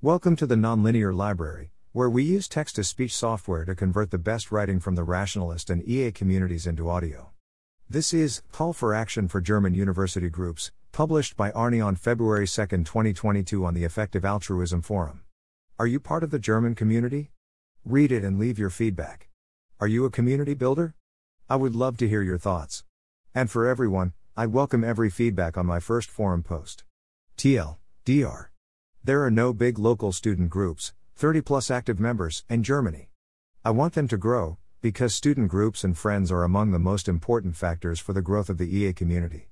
Welcome to the Nonlinear Library, where we use text to speech software to convert the best writing from the rationalist and EA communities into audio. This is Call for Action for German University Groups, published by Arne on February 2, 2022 on the Effective Altruism Forum. Are you part of the German community? Read it and leave your feedback. Are you a community builder? I would love to hear your thoughts. And for everyone, I welcome every feedback on my first forum post. TL, DR. There are no big local student groups, 30 plus active members, in Germany. I want them to grow, because student groups and friends are among the most important factors for the growth of the EA community.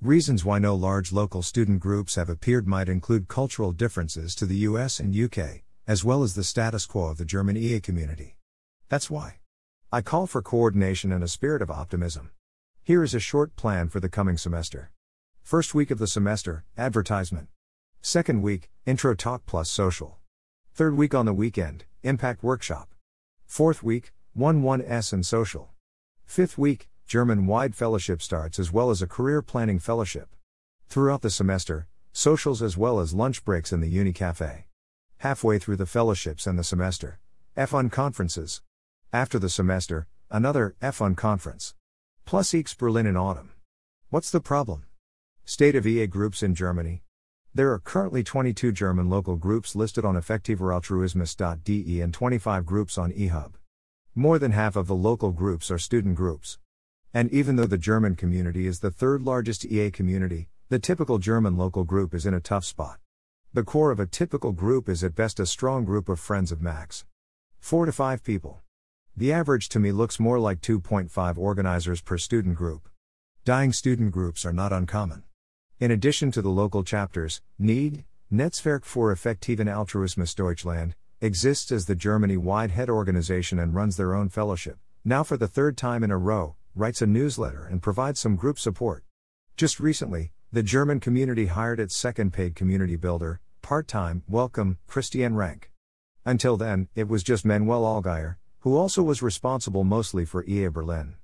Reasons why no large local student groups have appeared might include cultural differences to the US and UK, as well as the status quo of the German EA community. That's why. I call for coordination and a spirit of optimism. Here is a short plan for the coming semester. First week of the semester, advertisement. Second week, intro talk plus social. Third week on the weekend, impact workshop. Fourth week, 1 1S and social. Fifth week, German wide fellowship starts as well as a career planning fellowship. Throughout the semester, socials as well as lunch breaks in the Uni Cafe. Halfway through the fellowships and the semester, F1 conferences. After the semester, another F1 conference. Plus EAGx Berlin in autumn. What's the problem? State of EA groups in Germany. There are currently 22 German local groups listed on effektiveraltruismus.de and 25 groups on EA Hub. More than half of the local groups are student groups. And even though the German community is the third largest EA community, the typical German local group is in a tough spot. The core of a typical group is at best a strong group of friends of max. 4 to 5 people. The average to me looks more like 2.5 organizers per student group. Dying student groups are not uncommon. In addition to the local chapters, NEAD, Netzwerk für effektiven Altruismus Deutschland, exists as the Germany wide head organization and runs their own fellowship, now for the third time in a row, writes a newsletter and provides some group support. Just recently, the German community hired its second paid community builder, part time, welcome, Christian Rank. Until then, it was just Manuel Allgaier, who also was responsible mostly for EA Berlin.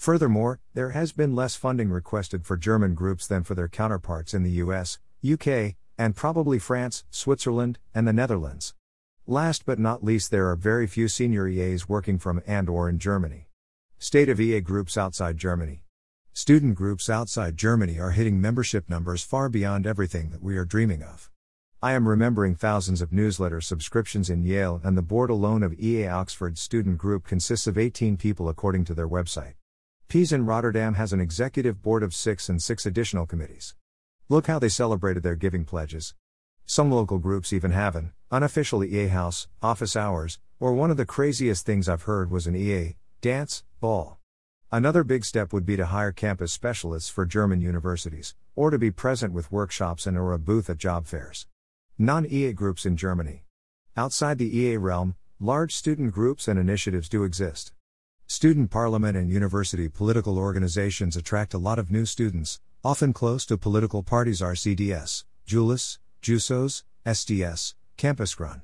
Furthermore, there has been less funding requested for German groups than for their counterparts in the US, UK, and probably France, Switzerland, and the Netherlands. Last but not least, there are very few senior EAs working from and or in Germany. State of EA groups outside Germany. Student groups outside Germany are hitting membership numbers far beyond everything that we are dreaming of. I am remembering thousands of newsletter subscriptions in Yale, and the board alone of EA Oxford's student group consists of 18 people according to their website. Peas in Rotterdam has an executive board of six and six additional committees. Look how they celebrated their giving pledges. Some local groups even have an unofficial EA house, office hours, or one of the craziest things I've heard was an EA dance ball. Another big step would be to hire campus specialists for German universities, or to be present with workshops and or a booth at job fairs. Non-EA groups in Germany. Outside the EA realm, large student groups and initiatives do exist. Student parliament and university political organizations attract a lot of new students, often close to political parties RCDS, Julis, JUSOs, SDS, Campus Campusgrün.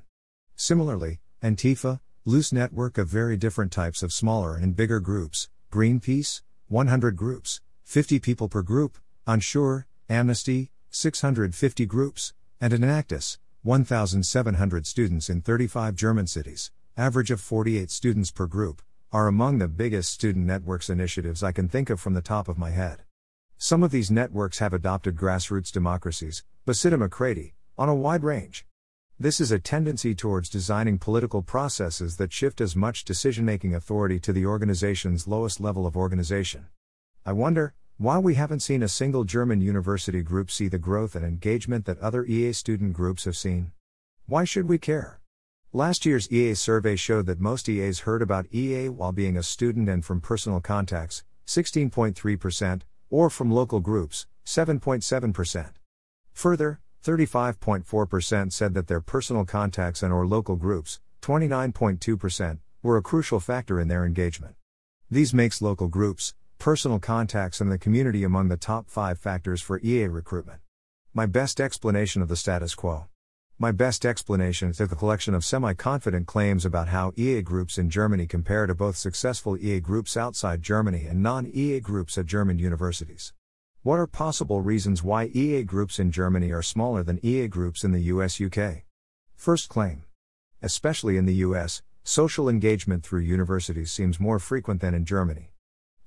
Similarly, Antifa, loose network of very different types of smaller and bigger groups, Greenpeace, 100 groups, 50 people per group, Unsure, Amnesty, 650 groups, and Enactus, 1,700 students in 35 German cities, average of 48 students per group, are among the biggest student networks initiatives I can think of from the top of my head. Some of these networks have adopted grassroots democracies, Basisdemokratie, on a wide range. This is a tendency towards designing political processes that shift as much decision making authority to the organization's lowest level of organization. I wonder why we haven't seen a single German university group see the growth and engagement that other EA student groups have seen. Why should we care? Last year's EA survey showed that most EAs heard about EA while being a student and from personal contacts, 16.3%, or from local groups, 7.7%. Further, 35.4% said that their personal contacts and or local groups, 29.2%, were a crucial factor in their engagement. These makes local groups, personal contacts and the community among the top 5 factors for EA recruitment. My best explanation of the status quo. My best explanation is the collection of semi confident claims about how EA groups in Germany compare to both successful EA groups outside Germany and non EA groups at German universities. What are possible reasons why EA groups in Germany are smaller than EA groups in the US UK? First claim. Especially in the US, social engagement through universities seems more frequent than in Germany.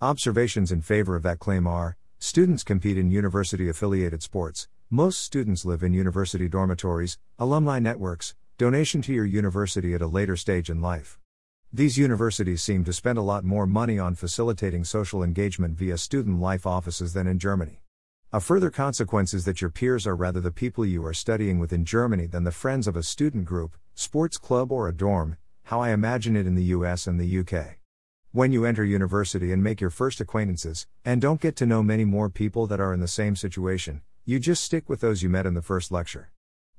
Observations in favor of that claim are students compete in university affiliated sports, most students live in university dormitories, alumni networks, donation to your university at a later stage in life. These universities seem to spend a lot more money on facilitating social engagement via student life offices than in Germany. A further consequence is that your peers are rather the people you are studying with in Germany than the friends of a student group, sports club, or a dorm, how I imagine it in the US and the UK. When you enter university and make your first acquaintances, and don't get to know many more people that are in the same situation, you just stick with those you met in the first lecture.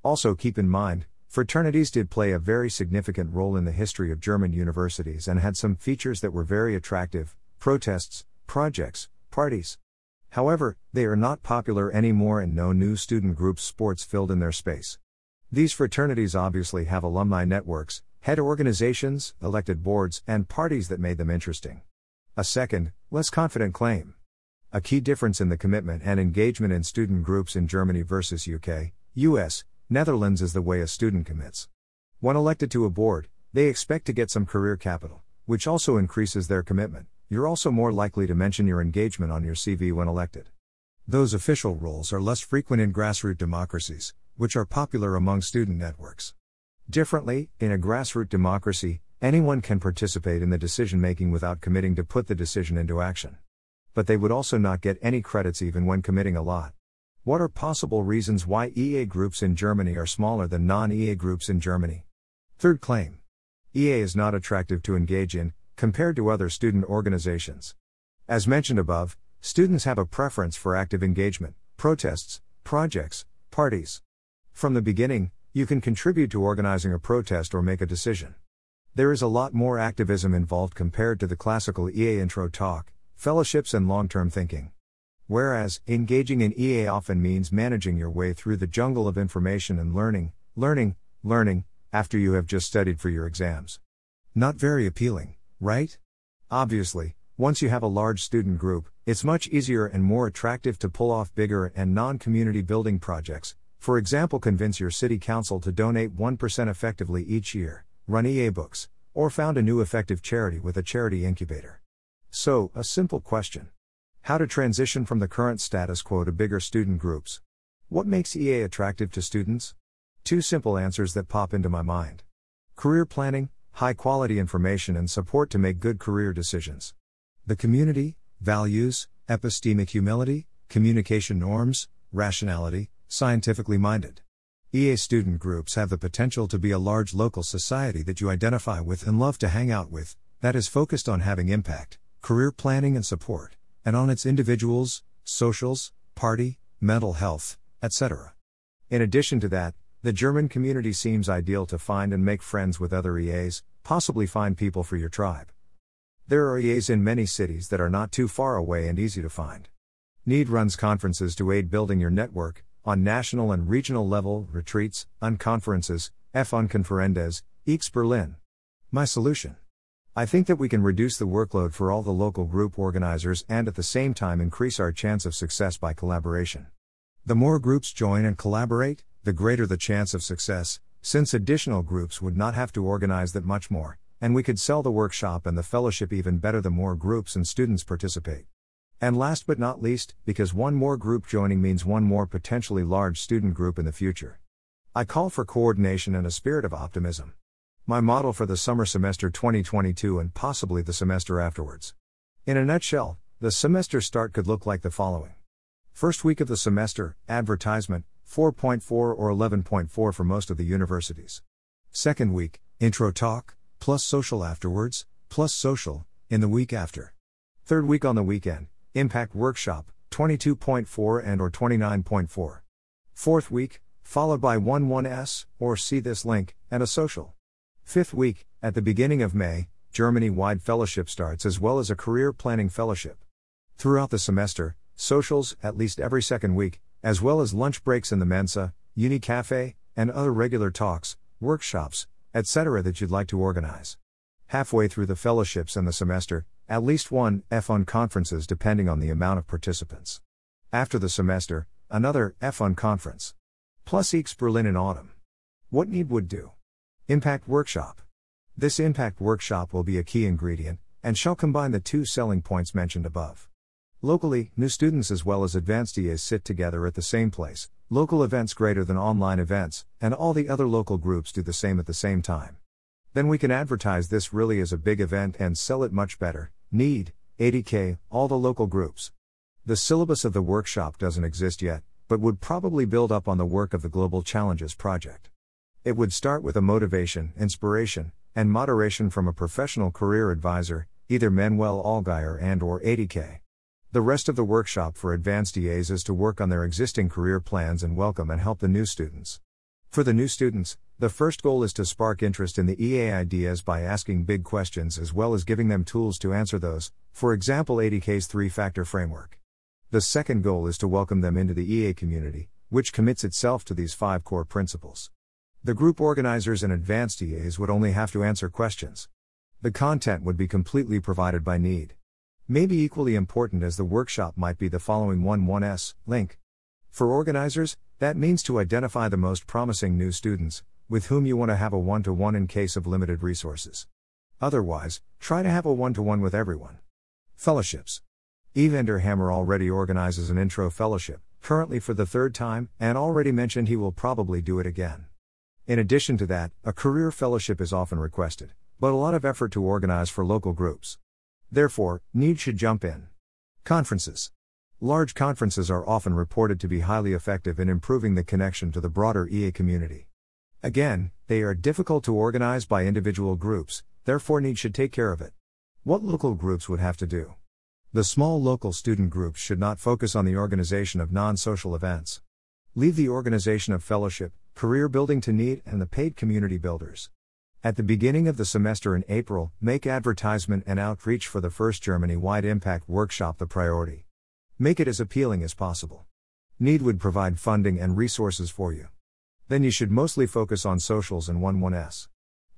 Also, keep in mind, Fraternities did play a very significant role in the history of German universities and had some features that were very attractive protests, projects, parties. However, they are not popular anymore and no new student groups sports filled in their space. These fraternities obviously have alumni networks, head organizations, elected boards, and parties that made them interesting. A second, less confident claim. A key difference in the commitment and engagement in student groups in Germany versus UK, US, Netherlands is the way a student commits. When elected to a board, they expect to get some career capital, which also increases their commitment. You're also more likely to mention your engagement on your CV when elected. Those official roles are less frequent in grassroots democracies, which are popular among student networks. Differently, in a grassroots democracy, anyone can participate in the decision making without committing to put the decision into action. But they would also not get any credits even when committing a lot. What are possible reasons why EA groups in Germany are smaller than non EA groups in Germany? Third claim EA is not attractive to engage in, compared to other student organizations. As mentioned above, students have a preference for active engagement, protests, projects, parties. From the beginning, you can contribute to organizing a protest or make a decision. There is a lot more activism involved compared to the classical EA intro talk, fellowships, and long term thinking. Whereas, engaging in EA often means managing your way through the jungle of information and learning, learning, learning, after you have just studied for your exams. Not very appealing, right? Obviously, once you have a large student group, it's much easier and more attractive to pull off bigger and non community building projects. For example, convince your city council to donate 1% effectively each year, run EA books, or found a new effective charity with a charity incubator. So, a simple question how to transition from the current status quo to bigger student groups. What makes EA attractive to students? Two simple answers that pop into my mind career planning, high quality information, and support to make good career decisions. The community, values, epistemic humility, communication norms, rationality, scientifically minded. EA student groups have the potential to be a large local society that you identify with and love to hang out with, that is focused on having impact, career planning, and support and on its individuals, socials, party, mental health, etc. In addition to that, the German community seems ideal to find and make friends with other EAs, possibly find people for your tribe. There are EAs in many cities that are not too far away and easy to find. NEAD runs conferences to aid building your network, on national and regional level, retreats, unconferences, F Unkonferendes, EAGx Berlin. My solution. I think that we can reduce the workload for all the local group organizers and at the same time increase our chance of success by collaboration. The more groups join and collaborate, the greater the chance of success, since additional groups would not have to organize that much more, and we could sell the workshop and the fellowship even better the more groups and students participate. And last but not least, because one more group joining means one more potentially large student group in the future. I call for coordination and a spirit of optimism. My model for the summer semester 2022 and possibly the semester afterwards. In a nutshell, the semester start could look like the following. First week of the semester, advertisement, 4.4 or 11.4 for most of the universities. Second week, intro talk, plus social afterwards, plus social, in the week after. Third week on the weekend, impact workshop, 22.4 and or 29.4. Fourth week, followed by 1 1S, or see this link, and a social. Fifth week, at the beginning of May, Germany wide fellowship starts as well as a career planning fellowship. Throughout the semester, socials at least every second week, as well as lunch breaks in the Mensa, Uni Cafe, and other regular talks, workshops, etc. that you'd like to organize. Halfway through the fellowships and the semester, at least one F on conferences depending on the amount of participants. After the semester, another F on conference. Plus EAGx Berlin in autumn. What NEAD would do. Impact Workshop. This Impact Workshop will be a key ingredient, and shall combine the two selling points mentioned above. Locally, new students as well as advanced EAs sit together at the same place, local events greater than online events, and all the other local groups do the same at the same time. Then we can advertise this really as a big event and sell it much better. NEAD, 80k, all the local groups. The syllabus of the workshop doesn't exist yet, but would probably build up on the work of the Global Challenges Project. It would start with a motivation, inspiration, and moderation from a professional career advisor, either Manuel Allgaier and or 80K. The rest of the workshop for advanced EAs is to work on their existing career plans and welcome and help the new students. For the new students, the first goal is to spark interest in the EA ideas by asking big questions as well as giving them tools to answer those, for example 80K's three factor framework. The second goal is to welcome them into the EA community, which commits itself to these five core principles. The group organizers and advanced EAs would only have to answer questions. The content would be completely provided by NEAD. Maybe equally important as the workshop might be the following 1 1S link. For organizers, that means to identify the most promising new students, with whom you want to have a one to one in case of limited resources. Otherwise, try to have a one to one with everyone. Fellowships. Evander Hammer already organizes an intro fellowship, currently for the third time, and already mentioned he will probably do it again. In addition to that, a career fellowship is often requested, but a lot of effort to organize for local groups. Therefore, NEAD should jump in. Conferences. Large conferences are often reported to be highly effective in improving the connection to the broader EA community. Again, they are difficult to organize by individual groups, therefore, NEAD should take care of it. What local groups would have to do? The small local student groups should not focus on the organization of non social events. Leave the organization of fellowship, career building to NEAD, and the paid community builders. At the beginning of the semester in April, make advertisement and outreach for the first Germany wide impact workshop the priority. Make it as appealing as possible. NEAD would provide funding and resources for you. Then you should mostly focus on socials and 11S.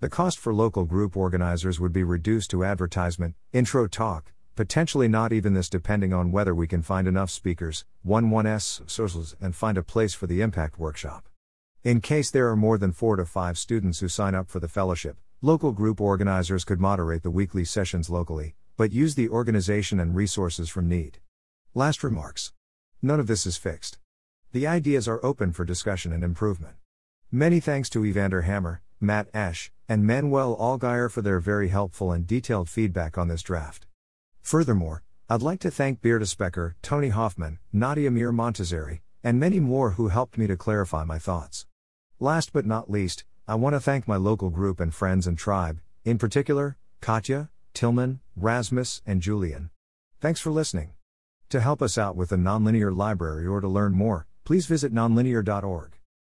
The cost for local group organizers would be reduced to advertisement, intro talk, potentially not even this depending on whether we can find enough speakers, 11S socials, and find a place for the impact workshop. In case there are more than 4 to 5 students who sign up for the fellowship, local group organizers could moderate the weekly sessions locally, but use the organization and resources from NEAD. Last remarks. None of this is fixed. The ideas are open for discussion and improvement. Many thanks to Evander Hammer, Matt Ash, and Manuel Allgaier for their very helpful and detailed feedback on this draft. Furthermore, I'd like to thank Beerta Specker, Tony Hoffman, Nadia Mir Montazeri, and many more who helped me to clarify my thoughts. Last but not least, I want to thank my local group and friends and tribe, in particular, Katya, Tillman, Rasmus, and Julian. Thanks for listening. To help us out with the Nonlinear Library or to learn more, please visit nonlinear.org.